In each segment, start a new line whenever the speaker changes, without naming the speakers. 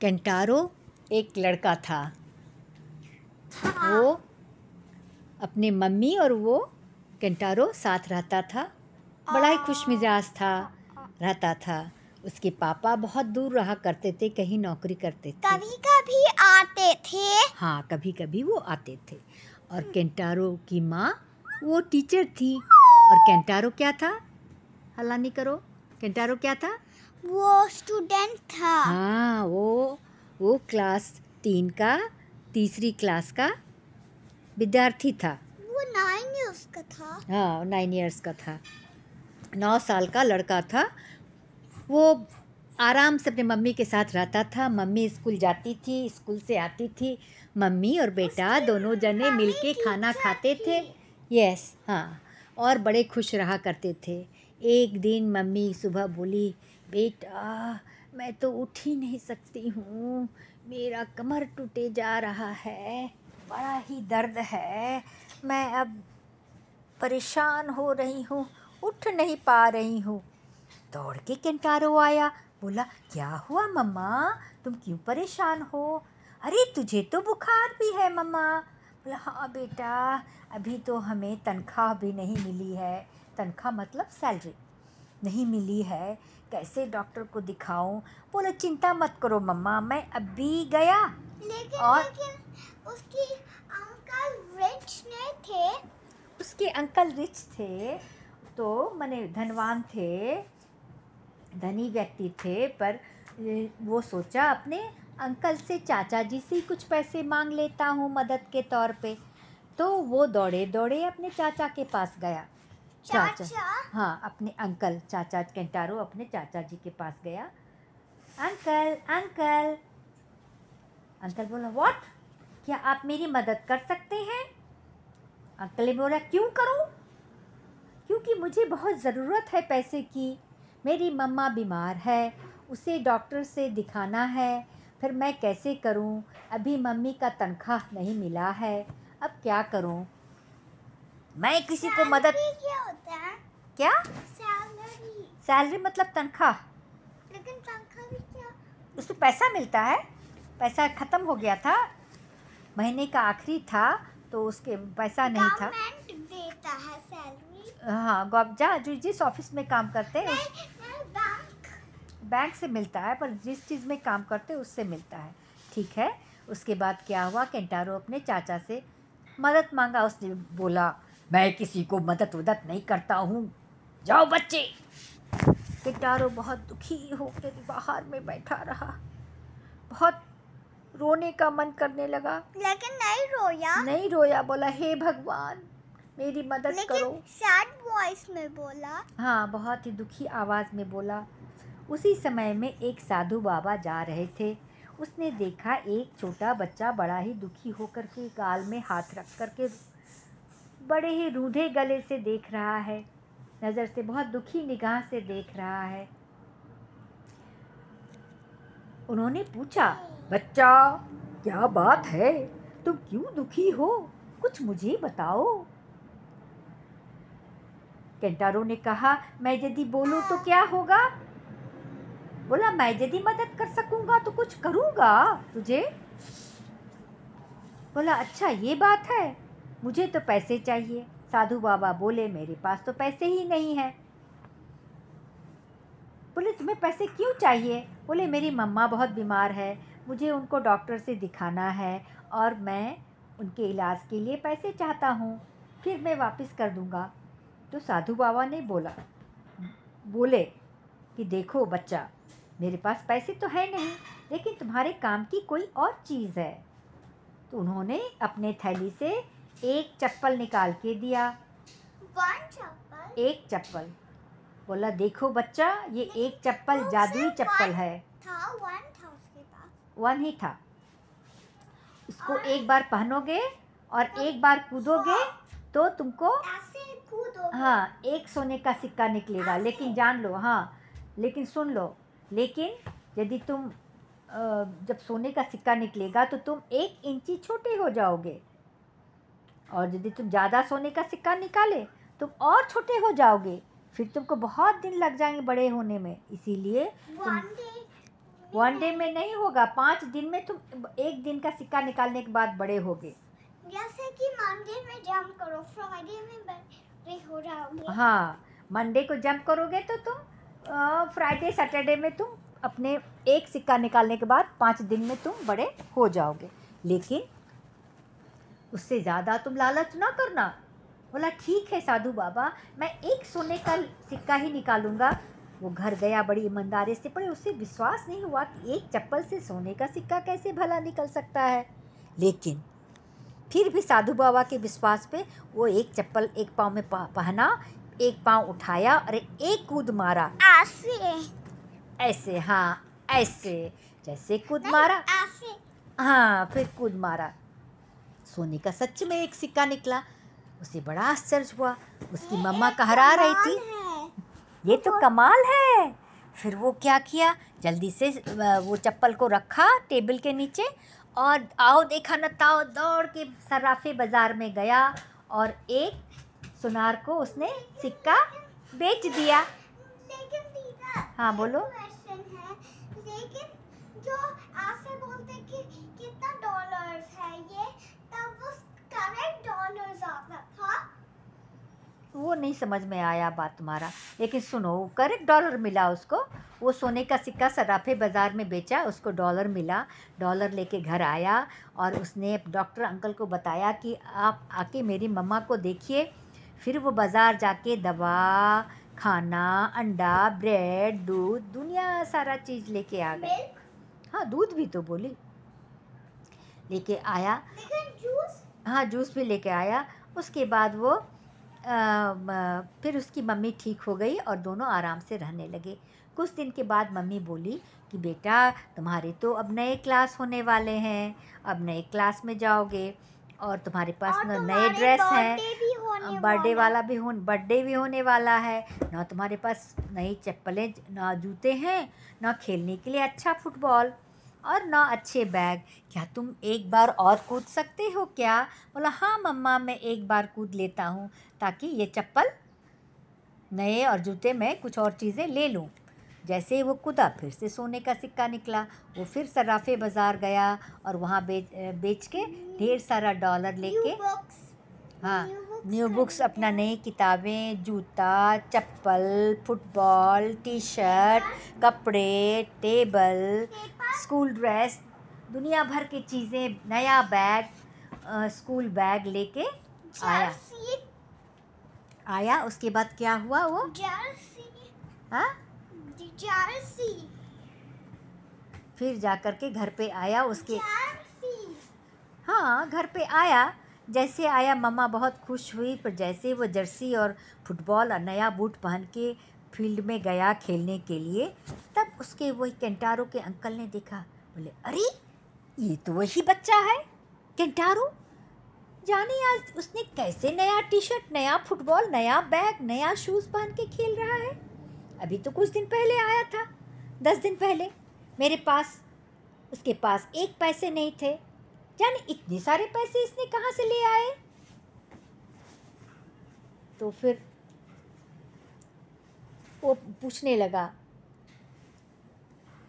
Kentaro एक लड़का था। वो अपने मम्मी और वो केंटारो साथ रहता था। बड़ा ही खुश मिजाज था रहता था। उसके पापा बहुत दूर रहा करते थे कहीं नौकरी करते थे।
कभी कभी आते थे।
हाँ कभी कभी वो आते थे। और केंटारो की माँ वो टीचर थी। और केंटारो क्या था? हल्ला नहीं करो। केंटारो क्या था?
वो स्टूडेंट था।
हाँ वो वो क्लास तीन का तीसरी क्लास का विद्यार्थी था।
वो नाइन ईयर्स का था।
हाँ नाइन ईयर्स का था। नौ साल का लड़का था। वो आराम से अपने मम्मी के साथ रहता था। मम्मी स्कूल जाती थी स्कूल से आती थी। मम्मी और बेटा दोनों जने मिलके खाना खाते थे। यस हाँ और बड़े खुश रहा करते थे। एक दिन मम्मी सुबह बोली बेटा, मैं तो उठ ही नहीं सकती हूँ। मेरा कमर टूटे जा रहा है। बड़ा ही दर्द है। मैं अब परेशान हो रही हूँ। उठ नहीं पा रही हूँ। दौड़ के केंटारो आया। बोला, क्या हुआ मम्मा? तुम क्यों परेशान हो? अरे, तुझे तो बुखार भी है मम्मा। बोला हाँ बेटा, अभी तो हमें तनख्वाह भी नहीं मिली है। तनख्वाह मतलब सैलरी। नहीं मिली है। कैसे डॉक्टर को दिखाऊँ? बोला चिंता मत करो मम्मा मैं अभी गया।
लेकिन
और-
लेकिन उसकी अंकल रिच नहीं थे।
उसके अंकल रिच थे तो मैंने धनवान थे धनी व्यक्ति थे पर वो सोचा अपने अंकल से चाचा जी से कुछ पैसे मांग लेता हूँ मदद के तौर पे। तो वो दौड़े दौड़े अपने चाचा के पास गया। चाचा।
चाचा
हाँ अपने अंकल चाचा केंटारो अपने चाचा जी के पास गया। Uncle uncle. अंकल बोला व्हाट क्या आप मेरी मदद कर सकते हैं? अंकल ने बोला क्यों करूँ? क्योंकि मुझे बहुत ज़रूरत है पैसे की। मेरी मम्मा बीमार है उसे डॉक्टर से दिखाना है। फिर मैं कैसे करूँ? अभी मम्मी का तनख्वाह नहीं मिला है। अब क्या करूँ? मैं किसी को मदद
क्या होता है?
क्या?
सैलरी।
सैलरी मतलब तनख्वाह।
लेकिन तनख्वाह भी क्या?
उसमें पैसा मिलता है। पैसा ख़त्म हो गया था। महीने का आखिरी था तो उसके पैसा नहीं था।
देता है सैलरी।
हाँ गौ- जा जो जिस ऑफ़िस में काम करते हैं उस
बैंक
बैंक से मिलता है पर जिस चीज़ में काम करते हैं उससे मिलता है। ठीक है? उसके बाद क्या हुआ? केंटारो अपने चाचा से मदद मांगा उसने बोला मैं किसी को मदद वदद नहीं करता हूँ। जाओ बच्चे। केंटारो बहुत दुखी होकर बाहर में बैठा रहा। बहुत रोने का मन करने लगा।
लेकिन नहीं रोया।
नहीं रोया बोला हे भगवान मेरी मदद करो।
सैड वॉइस में बोला।
हाँ बहुत ही दुखी आवाज़ में बोला। उसी समय में एक साधु बाबा जा रहे थे। उसने देखा एक छोटा बच्चा बड़ा ही दुखी होकर के गाल में हाथ रख कर के बड़े ही रूधे गले से देख रहा है। नज़र से बहुत दुखी निगाह से देख रहा है। उन्होंने पूछा, बच्चा, क्या बात है? तुम क्यों दुखी हो? कुछ मुझे बताओ। केंटारो ने कहा, मैं यदि बोलूँ तो क्या होगा? बोला, मैं यदि मदद कर सकूँगा तो कुछ करूँगा तुझे। बोला अच्छा ये बात है। मुझे तो पैसे चाहिए। साधु बाबा बोले, मेरे पास तो पैसे ही नहीं है। बोले, तुम्हें पैसे क्यों चाहिए? बोले, मेरी मम्मा बहुत बीमार है। मुझे उनको डॉक्टर से दिखाना है और मैं उनके इलाज के लिए पैसे चाहता हूँ। फिर मैं वापस कर दूँगा। तो साधु बाबा ने बोला, बोले कि, देखो बच्चा, मेरे पास पैसे तो है नहीं, लेकिन तुम्हारे काम की कोई और चीज़ है। तो उन्होंने अपने थैली से एक चप्पल निकाल के दिया।
वन चप्पल।
एक चप्पल। बोला देखो बच्चा ये एक चप्पल जादुई चप्पल है।
था वन था उसके पास।
वन ही था। इसको एक बार पहनोगे और एक बार कूदोगे तो तुमको हाँ एक सोने का सिक्का निकलेगा। लेकिन जान लो हाँ लेकिन सुन लो। लेकिन यदि तुम जब सोने का सिक्का निकलेगा तो तुम एक इंची छोटे हो जाओगे। और यदि तुम ज़्यादा सोने का सिक्का निकाले तुम और छोटे हो जाओगे। फिर तुमको बहुत दिन लग जाएँगे बड़े होने में। इसीलिए तुम
वन डे
में नहीं होगा पाँच दिन में तुम एक दिन का सिक्का निकालने के बाद बड़े होगे।
जैसे कि मंडे में जंप करो फ्राइडे में बड़े हो जाओगे
हाँ मंडे को जंप करोगे तो तुम फ्राइडे सैटरडे में तुम अपने एक सिक्का निकालने के बाद पाँच दिन में तुम बड़े हो जाओगे। लेकिन उससे ज़्यादा तुम लालच ना करना। बोला ठीक है साधु बाबा मैं एक सोने का सिक्का ही निकालूँगा। वो घर गया बड़ी ईमानदारी से पर उसे विश्वास नहीं हुआ कि एक चप्पल से सोने का सिक्का कैसे भला निकल सकता है। लेकिन फिर भी साधु बाबा के विश्वास पे वो एक चप्पल एक पाँव में पहना एक पाँव उठाया और एक कूद मारा।
ऐसे
ऐसे हाँ ऐसे जैसे कूद मारा।
ऐसे
हाँ फिर कूद मारा। सोने का सच में एक सिक्का निकला। उसे बड़ा आश्चर्य हुआ। उसकी मम्मा कहरा रही थी। ये तो कमाल है। फिर वो क्या किया? जल्दी से वो चप्पल को रखा टेबल के नीचे और आओ देखा न ताओ दौड़ के सराफे बाज़ार में गया और एक सुनार को उसने सिक्का बेच दिया। हाँ, बोलो।
जो ऐसे बोलते कि कितना डॉलर्स है ये वो था
वो नहीं समझ में आया बात तुम्हारा। लेकिन सुनो करेक्ट डॉलर मिला उसको। वो सोने का सिक्का सराफे बाज़ार में बेचा उसको डॉलर मिला। डॉलर लेके घर आया और उसने डॉक्टर अंकल को बताया कि आप आके मेरी मम्मा को देखिए। फिर वो बाज़ार जाके दवा खाना अंडा ब्रेड दूध दुनिया सारा चीज़ लेके आ गए। हाँ दूध भी तो बोली। लेके आया।
लेकिन जूस
हाँ जूस भी लेके आया। उसके बाद वो फिर उसकी मम्मी ठीक हो गई और दोनों आराम से रहने लगे। कुछ दिन के बाद मम्मी बोली कि बेटा तुम्हारे तो अब नए क्लास होने वाले हैं। अब नए क्लास में जाओगे और तुम्हारे पास
और
न नए ड्रेस हैं। बर्थडे
वाला।
वाला भी हो बर्थडे भी होने वाला है। ना तुम्हारे पास नई चप्पलें ना जूते हैं ना खेलने के लिए अच्छा फुटबॉल। और ना अच्छे बैग। क्या तुम एक बार और कूद सकते हो क्या? बोला हाँ मम्मा मैं एक बार कूद लेता हूँ ताकि ये चप्पल नए और जूते में कुछ और चीज़ें ले लूँ। जैसे ही वो कूदा फिर से सोने का सिक्का निकला। वो फिर सराफे बाज़ार गया और वहाँ बेच बेच के ढेर सारा डॉलर लेके हाँ न्यू बुक्स अपना नई किताबें जूता चप्पल फुटबॉल टी शर्ट कपड़े टेबल। स्कूल ड्रेस दुनिया भर की चीज़ें नया बैग स्कूल बैग लेके आया। आया उसके बाद क्या हुआ वो?
जर्सी।
हाँ? फिर जा कर के घर पे आया उसके हाँ घर पे आया। जैसे आया मम्मा बहुत खुश हुई पर जैसे वो जर्सी और फुटबॉल और नया बूट पहन के फ़ील्ड में गया खेलने के लिए, तब उसके वही केंटारो के अंकल ने देखा। बोले, अरे, ये तो वही बच्चा है, केंटारो। जाने आज उसने कैसे नया टी शर्ट नया फुटबॉल, नया बैग, नया शूज़ पहन के खेल रहा है? अभी तो कुछ दिन पहले आया था, दस दिन पहले। मेरे पास, उसके पास एक पैसे नहीं थे। जाने इतने सारे पैसे इसने कहाँ से ले आए? तो फिर वो पूछने लगा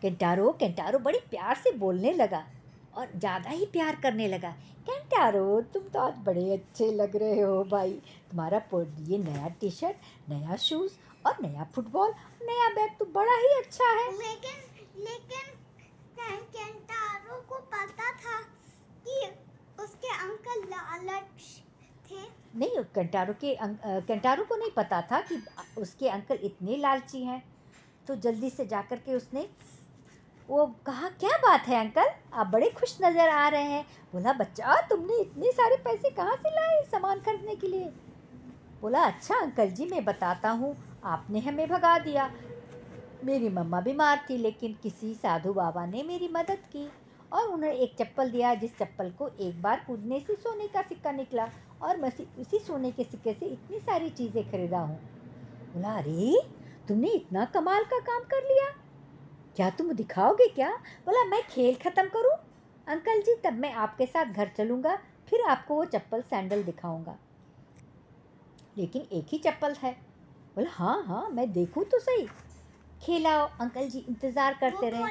केंटारो केंटारो बड़े प्यार से बोलने लगा और ज़्यादा ही प्यार करने लगा। केंटारो तुम तो आज बड़े अच्छे लग रहे हो भाई। तुम्हारा ये नया टी शर्ट नया शूज़ और नया फुटबॉल नया बैग तो बड़ा ही अच्छा है।
लेकिन लेकिन केंटारो को पता था कि उसके अंकल लालच थे।
नहीं कंटारो के कंटारो को नहीं पता था कि उसके अंकल इतने लालची हैं। तो जल्दी से जाकर के उसने वो कहा, क्या बात है अंकल? आप बड़े खुश नज़र आ रहे हैं। बोला, बच्चा, तुमने इतने सारे पैसे कहाँ से लाए सामान खरीदने के लिए? बोला अच्छा अंकल जी, मैं बताता हूँ। आपने हमें भगा दिया। मेरी मम्मा बीमार थी, लेकिन किसी साधु बाबा ने मेरी मदद की और उन्हें एक चप्पल दिया, जिस चप्पल को एक बार कूदने से सोने का सिक्का निकला और मैं उसी सोने के सिक्के से इतनी सारी चीज़ें खरीदा हूँ। बोला अरे तुमने इतना कमाल का काम कर लिया। क्या तुम दिखाओगे क्या? बोला मैं खेल ख़त्म करूँ? अंकल जी तब मैं आपके साथ घर चलूँगा फिर आपको वो चप्पल सैंडल दिखाऊँगा। लेकिन एक ही चप्पल है। बोला हाँ हाँ मैं देखूँ तो सही। खेलाओ अंकल जी इंतज़ार करते रहे।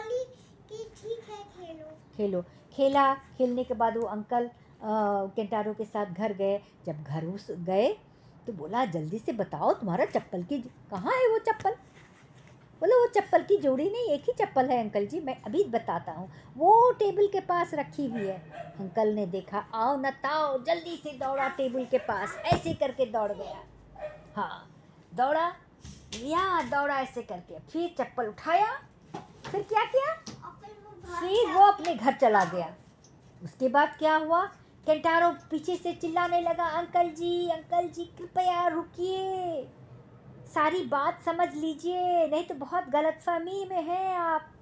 ठीक है खेलो।
खेलो। खेला खेलने के बाद वो अंकल केंटारो के साथ घर गए। जब घर उस गए तो बोला जल्दी से बताओ तुम्हारा चप्पल की कहाँ है वो चप्पल? बोले वो चप्पल की जोड़ी नहीं एक ही चप्पल है अंकल जी मैं अभी बताता हूँ। वो टेबल के पास रखी हुई है। अंकल ने देखा आओ न ताओ जल्दी से दौड़ा टेबल के पास ऐसे करके दौड़ गया। हाँ दौड़ा या दौड़ा ऐसे करके फिर चप्पल उठाया फिर क्या किया?
फिर वो
अपने घर चला गया। उसके बाद क्या हुआ? केंटारो पीछे से चिल्लाने लगा, अंकल जी अंकल जी, कृपया रुकिए। सारी बात समझ लीजिए, नहीं तो बहुत गलतफहमी में हैं आप।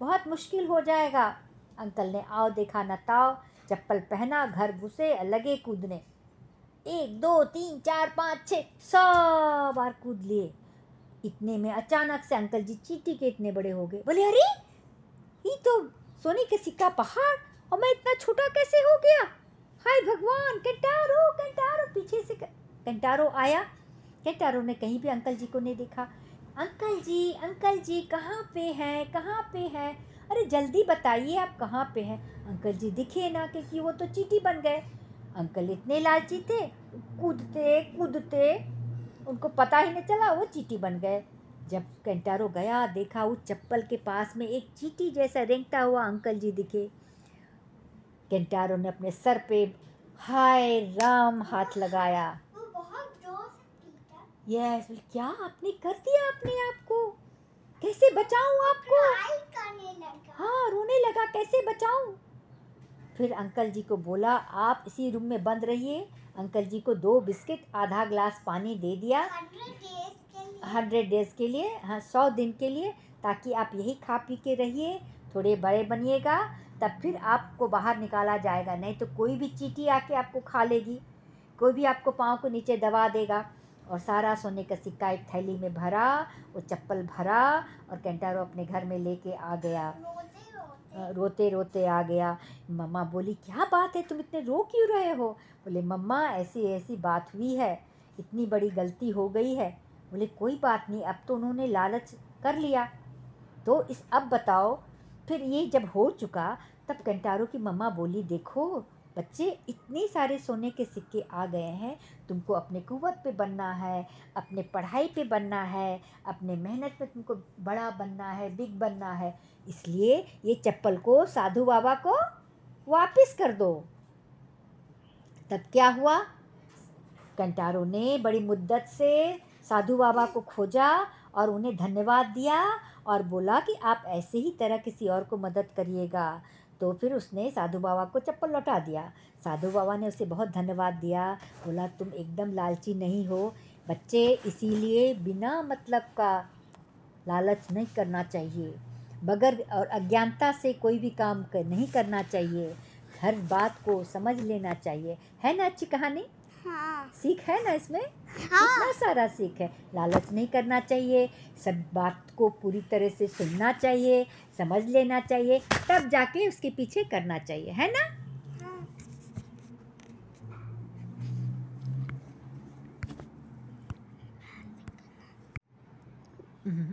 बहुत मुश्किल हो जाएगा। अंकल ने आओ देखा न ताओ, चप्पल पहना, घर घुसे, लगे कूदने। एक, दो, तीन, चार, पाँच, छः सौ बार कूद लिए। इतने में अचानक से अंकल जी चीटी के इतने बड़े हो गए। बोले, अरे, ये तो सोने के सिक्का पहाड़ और मैं इतना छोटा कैसे हो गया? हाय भगवान, कंटारो कंटारो, पीछे से कंटारो आया। कंटारो ने कहीं भी अंकल जी को नहीं देखा। अंकल जी अंकल जी, कहाँ पे हैं, कहाँ पे हैं? अरे जल्दी बताइए आप कहाँ पे हैं? अंकल जी दिखे ना, क्योंकि वो तो चीटी बन गए। अंकल इतने लालची थे, कूदते कूदते, उनको पता ही नहीं चला वो चीटी बन गए। जब कंटारो गया, देखा उस चप्पल के पास में एक चीटी जैसा रेंगता हुआ अंकल जी दिखे। कंटारो ने अपने सर पे हाय राम हाथ लगाया। यस क्या आपने कर दिया अपने आप को? कैसे बचाऊं आपको?
करने लगा।
हाँ रोने लगा कैसे बचाऊं? फिर अंकल जी को बोला आप इसी रूम में बंद रहिए। अंकल जी को दो बिस्किट आधा ग्लास पानी दे दिया।
हंड्रेड डेज़ के लिए।
हंड्रेड डेज़ के लिए हाँ सौ दिन के लिए ताकि आप यही खा पी के रहिए। थोड़े बड़े बनिएगा, तब फिर आपको बाहर निकाला जाएगा। नहीं तो कोई भी चीटी आके आपको खा लेगी, कोई भी आपको पाँव को नीचे दबा देगा। और सारा सोने का सिक्का एक थैली में भरा, वो चप्पल भरा और कैंटारो अपने घर में लेके आ गया।
रोते रोते
आ गया। मम्मा बोली, क्या बात है, तुम इतने रो क्यों रहे हो? बोले, मम्मा, ऐसी ऐसी बात हुई है, इतनी बड़ी गलती हो गई है। बोले, कोई बात नहीं, अब तो उन्होंने लालच कर लिया। तो इस, अब बताओ फिर ये जब हो चुका, तब कंटारो की मम्मा बोली, देखो, बच्चे इतने सारे सोने के सिक्के आ गए हैं, तुमको अपने कुवत पे बनना है, अपने पढ़ाई पे बनना है, अपने मेहनत पे तुमको बड़ा बनना है, बिग बनना है। इसलिए ये चप्पल को, साधु बाबा को वापस कर दो। तब क्या हुआ? कंटारो ने बड़ी मुद्दत से साधु बाबा को खोजा और उन्हें धन्यवाद दिया और बोला कि आप ऐसे ही तरह किसी और को मदद करिएगा। तो फिर उसने साधु बाबा को चप्पल लौटा दिया। साधु बाबा ने उसे बहुत धन्यवाद दिया। बोला तुम एकदम लालची नहीं हो। बच्चे इसीलिए बिना मतलब का लालच नहीं करना चाहिए। बगैर और अज्ञानता से कोई भी काम कर, नहीं करना चाहिए। हर बात को समझ लेना चाहिए। है ना अच्छी कहानी?
हाँ।
सीख है ना इसमें
हाँ।
इतना सारा सीख है लालच नहीं करना चाहिए सब बात को पूरी तरह से सुनना चाहिए समझ लेना चाहिए तब जाके उसके पीछे करना चाहिए है ना हाँ। हम्म।